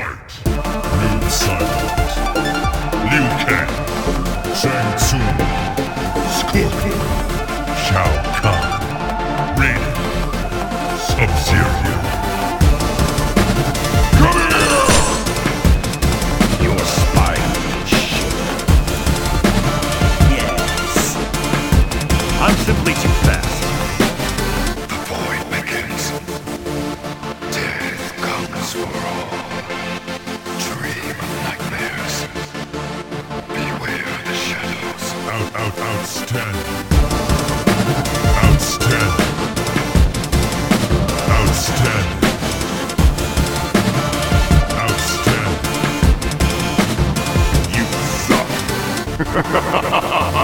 Fight. Noob Silent. Out, out, outstanding. Outstanding. Outstanding. Outstanding. You suck.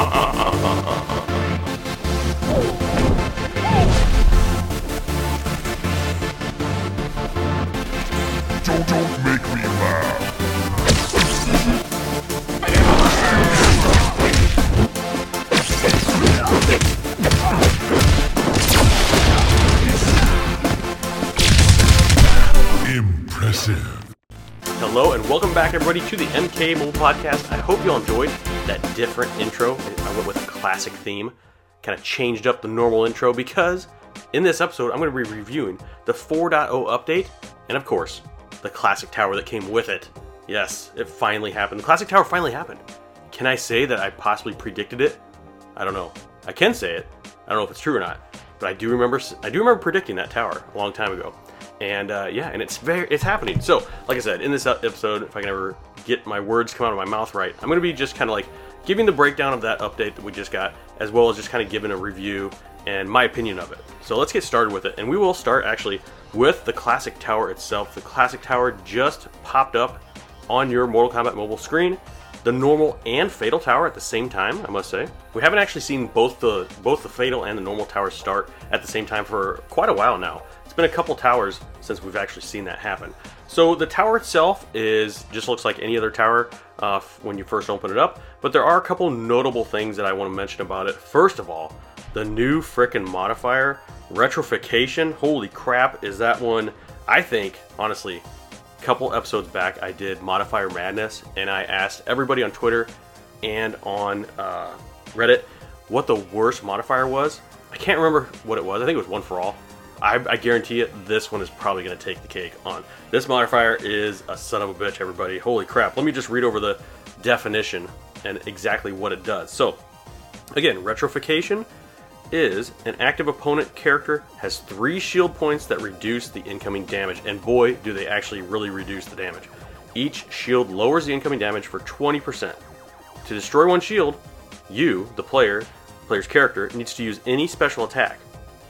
welcome back, everybody, to the MK Mobile Podcast. I hope you all enjoyed that different intro. I went with a classic theme, kind of changed up the normal intro because in this episode, I'm going to be reviewing the 4.0 update and, of course, the classic tower that came with it. Yes, it finally happened. The classic tower finally happened. Can I say that I possibly predicted it? I don't know. I can say it. I don't know if it's true or not, but I do remember. I do remember predicting that tower a long time ago, and uh, yeah, and it's very, it's happening. So, like I said, in this episode, if I can ever get my words come out of my mouth right, I'm to be just kind of like giving the breakdown of that update that we just got, as well as just kind of giving a review and my opinion of it. So let's get started with it, and we will start actually with the classic tower itself. The classic tower just popped up on your Mortal Kombat mobile screen the normal and fatal tower at the same time i must say we haven't actually seen both the both the fatal and the normal towers start at the same time for quite a while now been a couple towers since we've actually seen that happen so the tower itself is just looks like any other tower uh, when you first open it up but there are a couple notable things that i want to mention about it first of all the new frickin' modifier retrofication holy crap is that one i think honestly a couple episodes back, I did Modifier Madness, and I asked everybody on Twitter and on uh, Reddit what the worst modifier was. I can't remember what it was. I think it was One for All. I, I guarantee it, this one is probably going to take the cake on. This modifier is a son of a bitch, everybody. Holy crap. Let me just read over the definition and exactly what it does. So, again, retrofication is an active opponent character has three shield points that reduce the incoming damage, and boy, do they actually really reduce the damage. Each shield lowers the incoming damage for 20%. To destroy one shield, you, the player, player's character, needs to use any special attack.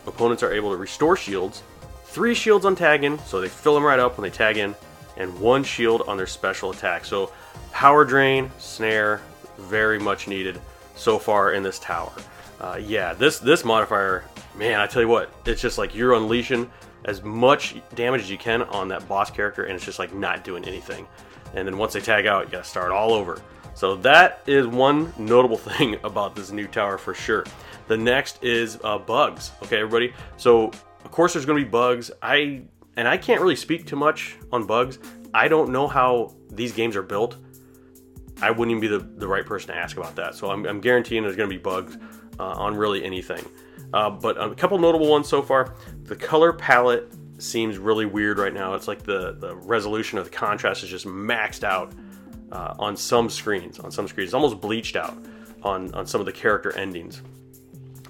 Opponents are able to restore shields, three shields on tag in, so they fill them right up when they tag in, and one shield on their special attack. So, power drain, snare, very much needed so far in this tower uh, yeah, this this modifier, man, I tell you what, it's just like you're unleashing as much damage as you can on that boss character, and it's just like not doing anything. And then once they tag out, you gotta start all over. So that is one notable thing about this new tower for sure. The next is uh, bugs. Okay, everybody. So of course there's gonna be bugs. I and I can't really speak too much on bugs. I don't know how these games are built. I wouldn't even be the, the right person to ask about that. So I'm, I'm guaranteeing there's going to be bugs uh, on really anything. Uh, but a couple notable ones so far. The color palette seems really weird right now. It's like the, the resolution of the contrast is just maxed out uh, on some screens. On some screens, it's almost bleached out on, on some of the character endings.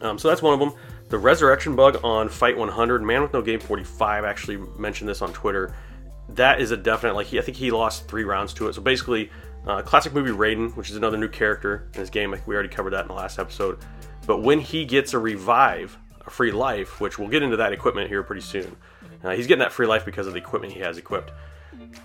Um, so that's one of them. The resurrection bug on Fight 100. Man with No Game 45 actually mentioned this on Twitter. That is a definite like. He, I think he lost three rounds to it. So basically, uh, classic movie Raiden, which is another new character in his game. Like we already covered that in the last episode. But when he gets a revive, a free life, which we'll get into that equipment here pretty soon. Uh, he's getting that free life because of the equipment he has equipped.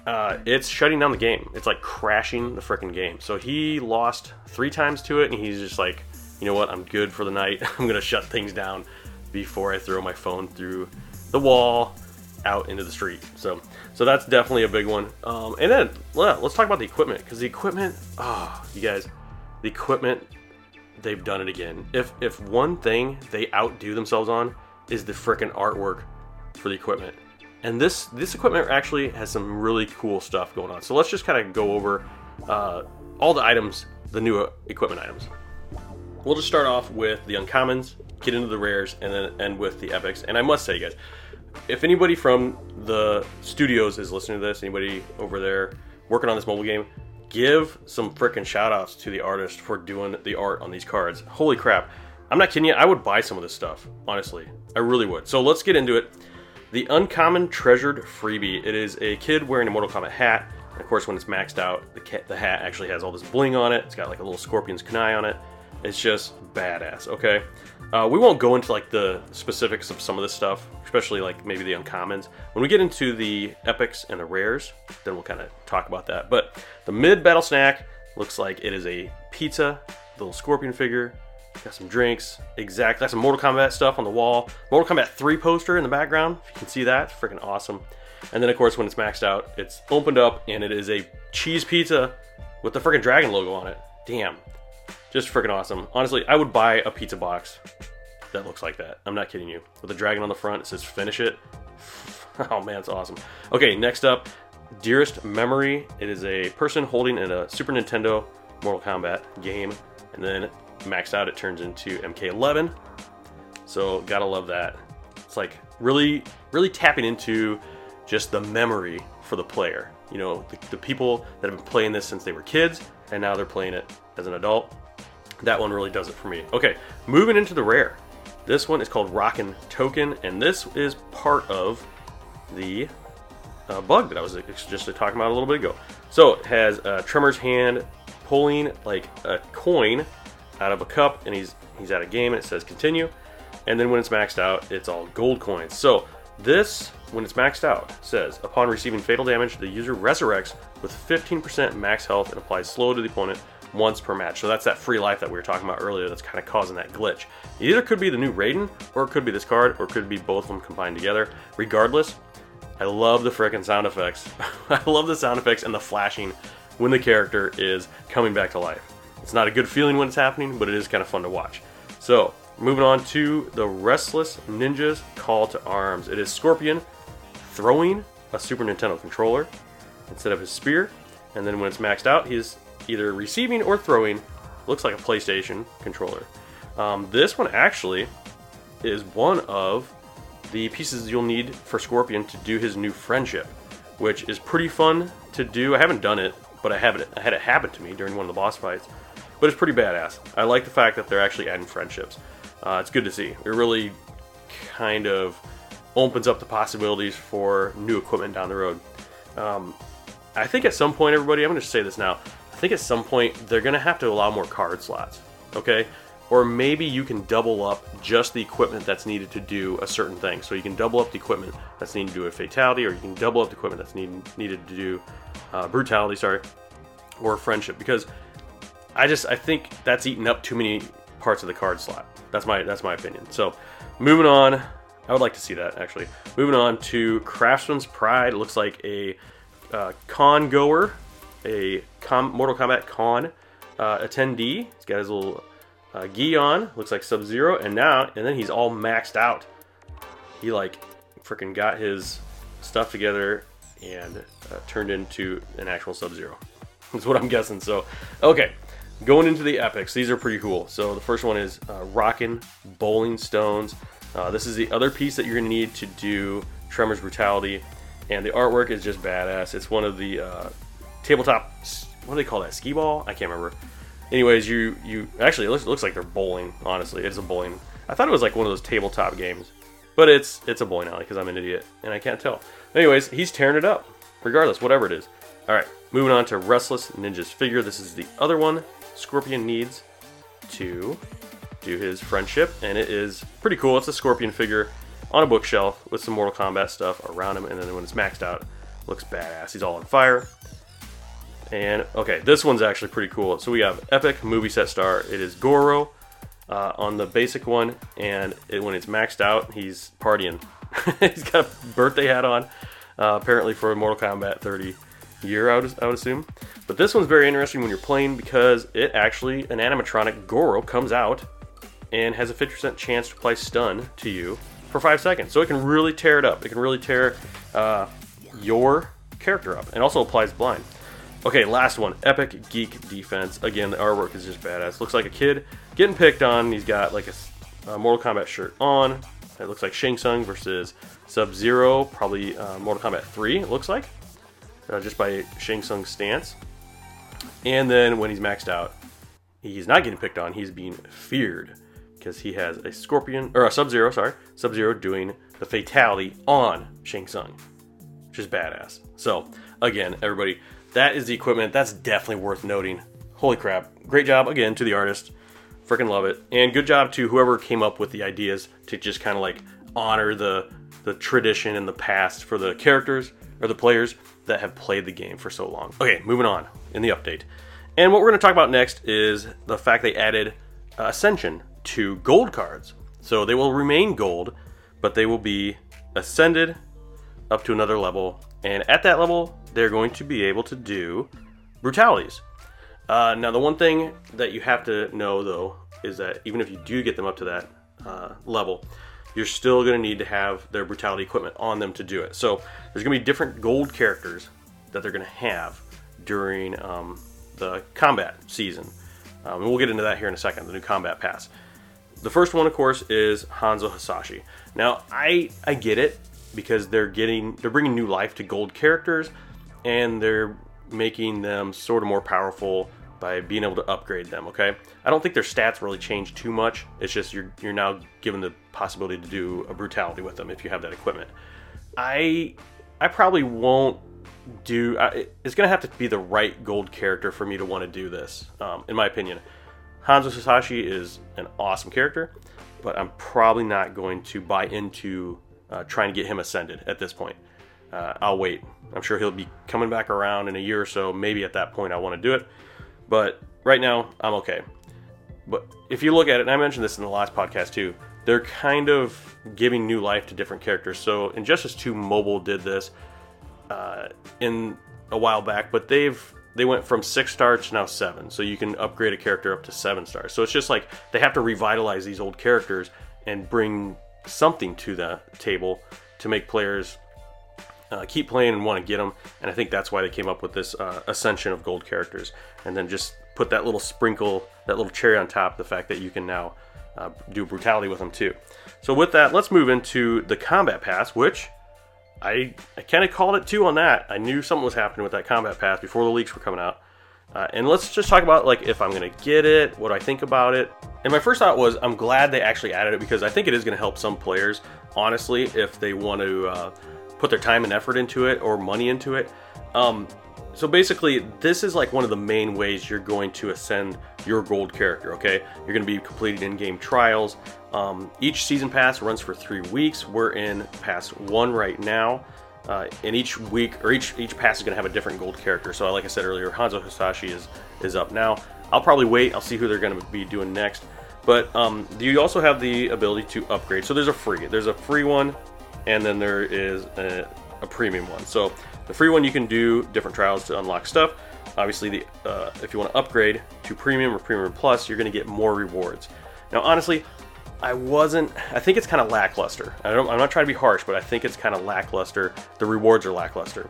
Uh, it's shutting down the game. It's like crashing the freaking game. So he lost three times to it, and he's just like, you know what? I'm good for the night. I'm gonna shut things down before I throw my phone through the wall out into the street. So, so that's definitely a big one. Um, and then well, let's talk about the equipment because the equipment, oh, you guys, the equipment, they've done it again. If if one thing they outdo themselves on is the freaking artwork for the equipment. and this this equipment actually has some really cool stuff going on. So let's just kind of go over uh, all the items, the new equipment items. We'll just start off with the uncommons, get into the rares, and then end with the epics. And I must say, guys, if anybody from the studios is listening to this, anybody over there working on this mobile game, give some freaking shout outs to the artist for doing the art on these cards. Holy crap. I'm not kidding you, I would buy some of this stuff, honestly. I really would. So let's get into it. The Uncommon Treasured Freebie. It is a kid wearing a Mortal Kombat hat. Of course, when it's maxed out, the, the hat actually has all this bling on it. It's got like a little scorpion's kunai on it. It's just badass, okay? Uh, we won't go into like the specifics of some of this stuff, especially like maybe the uncommons. When we get into the epics and the rares, then we'll kind of talk about that. But the mid battle snack looks like it is a pizza, little scorpion figure, got some drinks, exact. That's some Mortal Kombat stuff on the wall. Mortal Kombat 3 poster in the background, if you can see that, freaking awesome. And then of course when it's maxed out, it's opened up and it is a cheese pizza with the freaking dragon logo on it. Damn, just freaking awesome. Honestly, I would buy a pizza box that looks like that. I'm not kidding you. With a dragon on the front, it says finish it. Oh man, it's awesome. Okay, next up, Dearest Memory. It is a person holding in a Super Nintendo Mortal Kombat game, and then maxed out, it turns into MK11. So gotta love that. It's like really, really tapping into just the memory for the player. You know, the, the people that have been playing this since they were kids, and now they're playing it as an adult. That one really does it for me. Okay, moving into the rare. This one is called Rockin' Token, and this is part of the uh, bug that I was just talking about a little bit ago. So it has uh, Tremor's hand pulling like a coin out of a cup, and he's he's at a game, and it says continue. And then when it's maxed out, it's all gold coins. So this, when it's maxed out, says upon receiving fatal damage, the user resurrects with 15% max health and applies slow to the opponent once per match. So that's that free life that we were talking about earlier that's kind of causing that glitch. It either could be the new Raiden, or it could be this card, or it could be both of them combined together. Regardless, I love the frickin' sound effects. I love the sound effects and the flashing when the character is coming back to life. It's not a good feeling when it's happening, but it is kind of fun to watch. So, moving on to the Restless Ninjas Call to Arms. It is Scorpion throwing a Super Nintendo controller instead of his spear, and then when it's maxed out, he's either receiving or throwing. Looks like a PlayStation controller. Um, this one actually is one of the pieces you'll need for Scorpion to do his new friendship, which is pretty fun to do. I haven't done it, but I have it. I had it happen to me during one of the boss fights, but it's pretty badass. I like the fact that they're actually adding friendships. Uh, it's good to see. It really kind of opens up the possibilities for new equipment down the road. Um, I think at some point, everybody, I'm going to say this now. I think at some point they're going to have to allow more card slots. Okay, or maybe you can double up just the equipment that's needed to do a certain thing. So you can double up the equipment that's needed to do a fatality, or you can double up the equipment that's need, needed to do uh, brutality, sorry, or friendship. Because I just I think that's eating up too many parts of the card slot. That's my that's my opinion. So moving on, I would like to see that actually. Moving on to Craftsman's Pride. It looks like a uh, con goer, a com- Mortal Kombat con uh, attendee. He's got his little uh, gi on. Looks like Sub Zero, and now and then he's all maxed out. He like freaking got his stuff together and uh, turned into an actual Sub Zero. That's what I'm guessing. So, okay, going into the epics. These are pretty cool. So the first one is uh, Rockin' Bowling Stones. Uh, this is the other piece that you're to need to do Tremors Brutality, and the artwork is just badass. It's one of the uh, tabletop. What do they call that? Skee ball? I can't remember. Anyways, you you actually it looks, it looks like they're bowling. Honestly, it's a bowling. I thought it was like one of those tabletop games, but it's it's a bowling alley because I'm an idiot and I can't tell. Anyways, he's tearing it up. Regardless, whatever it is. All right, moving on to Restless Ninja's figure. This is the other one Scorpion needs to do his friendship, and it is pretty cool. It's a Scorpion figure on a bookshelf with some Mortal Kombat stuff around him, and then when it's maxed out, looks badass. He's all on fire. And okay, this one's actually pretty cool. So we have Epic Movie Set Star. It is Goro uh, on the basic one, and it, when it's maxed out, he's partying. he's got a birthday hat on, uh, apparently for Mortal Kombat 30 year, I would, I would assume. But this one's very interesting when you're playing because it actually, an animatronic Goro comes out and has a 50% chance to apply stun to you for five seconds. So it can really tear it up. It can really tear uh, your character up, and also applies blind. Okay, last one. Epic Geek Defense. Again, the artwork is just badass. Looks like a kid getting picked on. He's got like a Mortal Kombat shirt on. It looks like Shang Tsung versus Sub Zero, probably uh, Mortal Kombat 3, it looks like, uh, just by Shang Tsung's stance. And then when he's maxed out, he's not getting picked on, he's being feared because he has a Scorpion, or a Sub Zero, sorry, Sub Zero doing the fatality on Shang Tsung which is badass. So, again, everybody, that is the equipment. That's definitely worth noting. Holy crap. Great job, again, to the artist. Freaking love it. And good job to whoever came up with the ideas to just kind of like honor the the tradition and the past for the characters or the players that have played the game for so long. Okay, moving on in the update. And what we're going to talk about next is the fact they added Ascension to gold cards. So they will remain gold, but they will be ascended up to another level, and at that level, they're going to be able to do brutalities. Uh, now, the one thing that you have to know, though, is that even if you do get them up to that uh, level, you're still going to need to have their brutality equipment on them to do it. So, there's going to be different gold characters that they're going to have during um, the combat season. Um, and we'll get into that here in a second, the new combat pass. The first one, of course, is Hanzo Hasashi. Now, I I get it because they're getting they're bringing new life to gold characters, and they're making them sort of more powerful by being able to upgrade them. Okay, I don't think their stats really change too much. It's just you're you're now given the possibility to do a brutality with them if you have that equipment. I I probably won't do. I, it's gonna have to be the right gold character for me to want to do this, um, in my opinion. Hanzo Hasashi is an awesome character, but I'm probably not going to buy into uh, trying to get him ascended at this point. Uh, I'll wait. I'm sure he'll be coming back around in a year or so. Maybe at that point I want to do it, but right now I'm okay. But if you look at it, and I mentioned this in the last podcast too, they're kind of giving new life to different characters. So Injustice 2 Mobile did this uh, in a while back, but they've they went from six stars to now seven. So you can upgrade a character up to seven stars. So it's just like they have to revitalize these old characters and bring something to the table to make players uh, keep playing and want to get them. And I think that's why they came up with this uh, ascension of gold characters, and then just put that little sprinkle, that little cherry on top, the fact that you can now uh, do brutality with them too. So with that, let's move into the combat pass, which I, I kind of called it too on that. I knew something was happening with that combat pass before the leaks were coming out. Uh, and let's just talk about like if I'm gonna get it, what do I think about it. And my first thought was I'm glad they actually added it because I think it is gonna help some players, honestly, if they want to uh, put their time and effort into it or money into it. Um, so basically, this is like one of the main ways you're going to ascend your gold character. Okay, you're going to be completing in-game trials. Um, each season pass runs for three weeks. We're in pass one right now, uh, and each week or each each pass is going to have a different gold character. So, like I said earlier, Hanzo Hasashi is is up now. I'll probably wait. I'll see who they're going to be doing next. But um, you also have the ability to upgrade. So there's a free. There's a free one, and then there is a, a premium one. So the free one you can do different trials to unlock stuff. Obviously, the uh, if you want to upgrade to premium or premium plus, you're going to get more rewards. Now, honestly, I wasn't. I think it's kind of lackluster. I I'm not trying to be harsh, but I think it's kind of lackluster. The rewards are lackluster.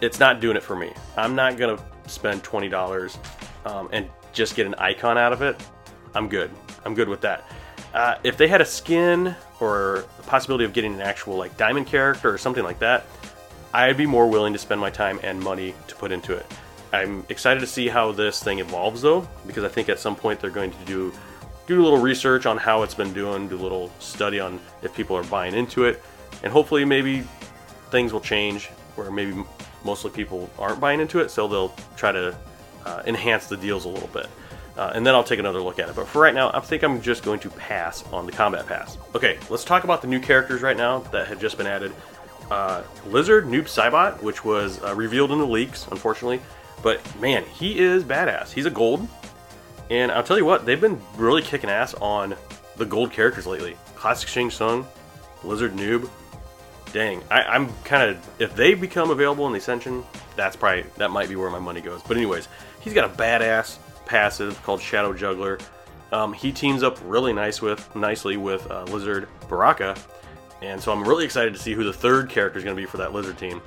It's not doing it for me. I'm not gonna spend twenty dollars um, and just get an icon out of it. I'm good. I'm good with that. Uh, if they had a skin or the possibility of getting an actual like diamond character or something like that, I'd be more willing to spend my time and money to put into it. I'm excited to see how this thing evolves though, because I think at some point they're going to do do a little research on how it's been doing, do a little study on if people are buying into it, and hopefully maybe things will change where maybe mostly people aren't buying into it, so they'll try to uh, enhance the deals a little bit. Uh, and then I'll take another look at it. But for right now, I think I'm just going to pass on the combat pass. Okay, let's talk about the new characters right now that have just been added. Uh, Lizard Noob Cybot, which was uh, revealed in the leaks, unfortunately. But man, he is badass. He's a gold, and I'll tell you what, they've been really kicking ass on the gold characters lately. Classic Shang Tsung, Lizard Noob. Dang, I, I'm kind of if they become available in the Ascension, that's probably that might be where my money goes. But anyways, he's got a badass passive called Shadow Juggler. Um, he teams up really nice with nicely with uh, Lizard Baraka, And so I'm really excited to see who the third character is going to be for that lizard team.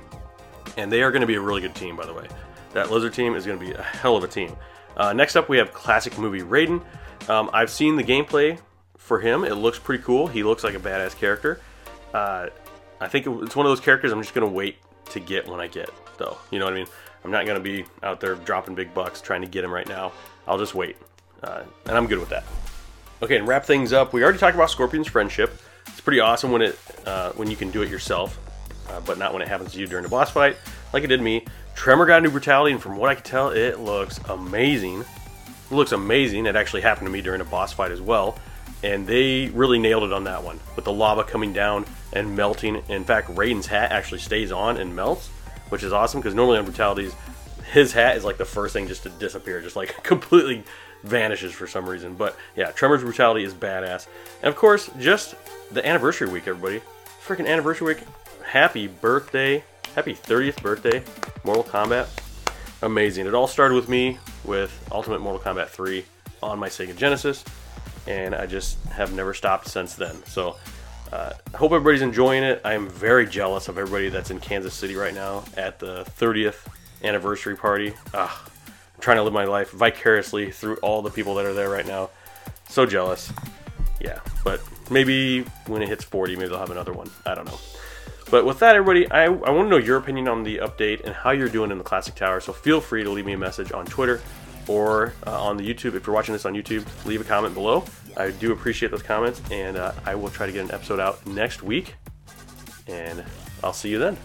And they are going to be a really good team, by the way. That lizard team is going to be a hell of a team. Uh, next up, we have classic movie Raiden. Um, I've seen the gameplay for him. It looks pretty cool. He looks like a badass character. Uh, I think it's one of those characters I'm just going to wait to get when I get, though. You know what I mean? I'm not going to be out there dropping big bucks trying to get him right now. I'll just wait. Uh, and I'm good with that. Okay, and wrap things up. We already talked about Scorpion's friendship. It's pretty awesome when it uh, when you can do it yourself, uh, but not when it happens to you during a boss fight, like it did me. Tremor got a new brutality, and from what I can tell, it looks amazing. It looks amazing. It actually happened to me during a boss fight as well, and they really nailed it on that one with the lava coming down and melting. In fact, Raiden's hat actually stays on and melts, which is awesome because normally on brutalities, his hat is like the first thing just to disappear, just like completely vanishes for some reason. But yeah, Tremor's brutality is badass, and of course, just the anniversary week, everybody. Freaking anniversary week. Happy birthday. Happy 30th birthday, Mortal Kombat. Amazing. It all started with me with Ultimate Mortal Kombat 3 on my Sega Genesis, and I just have never stopped since then. So uh, I hope everybody's enjoying it. I am very jealous of everybody that's in Kansas City right now at the 30th anniversary party. Ah, I'm trying to live my life vicariously through all the people that are there right now. So jealous. Yeah, but maybe when it hits 40, maybe they'll have another one. I don't know. But with that, everybody, I, I want to know your opinion on the update and how you're doing in the Classic Tower. So feel free to leave me a message on Twitter or uh, on the YouTube. If you're watching this on YouTube, leave a comment below. I do appreciate those comments, and uh, I will try to get an episode out next week. And I'll see you then.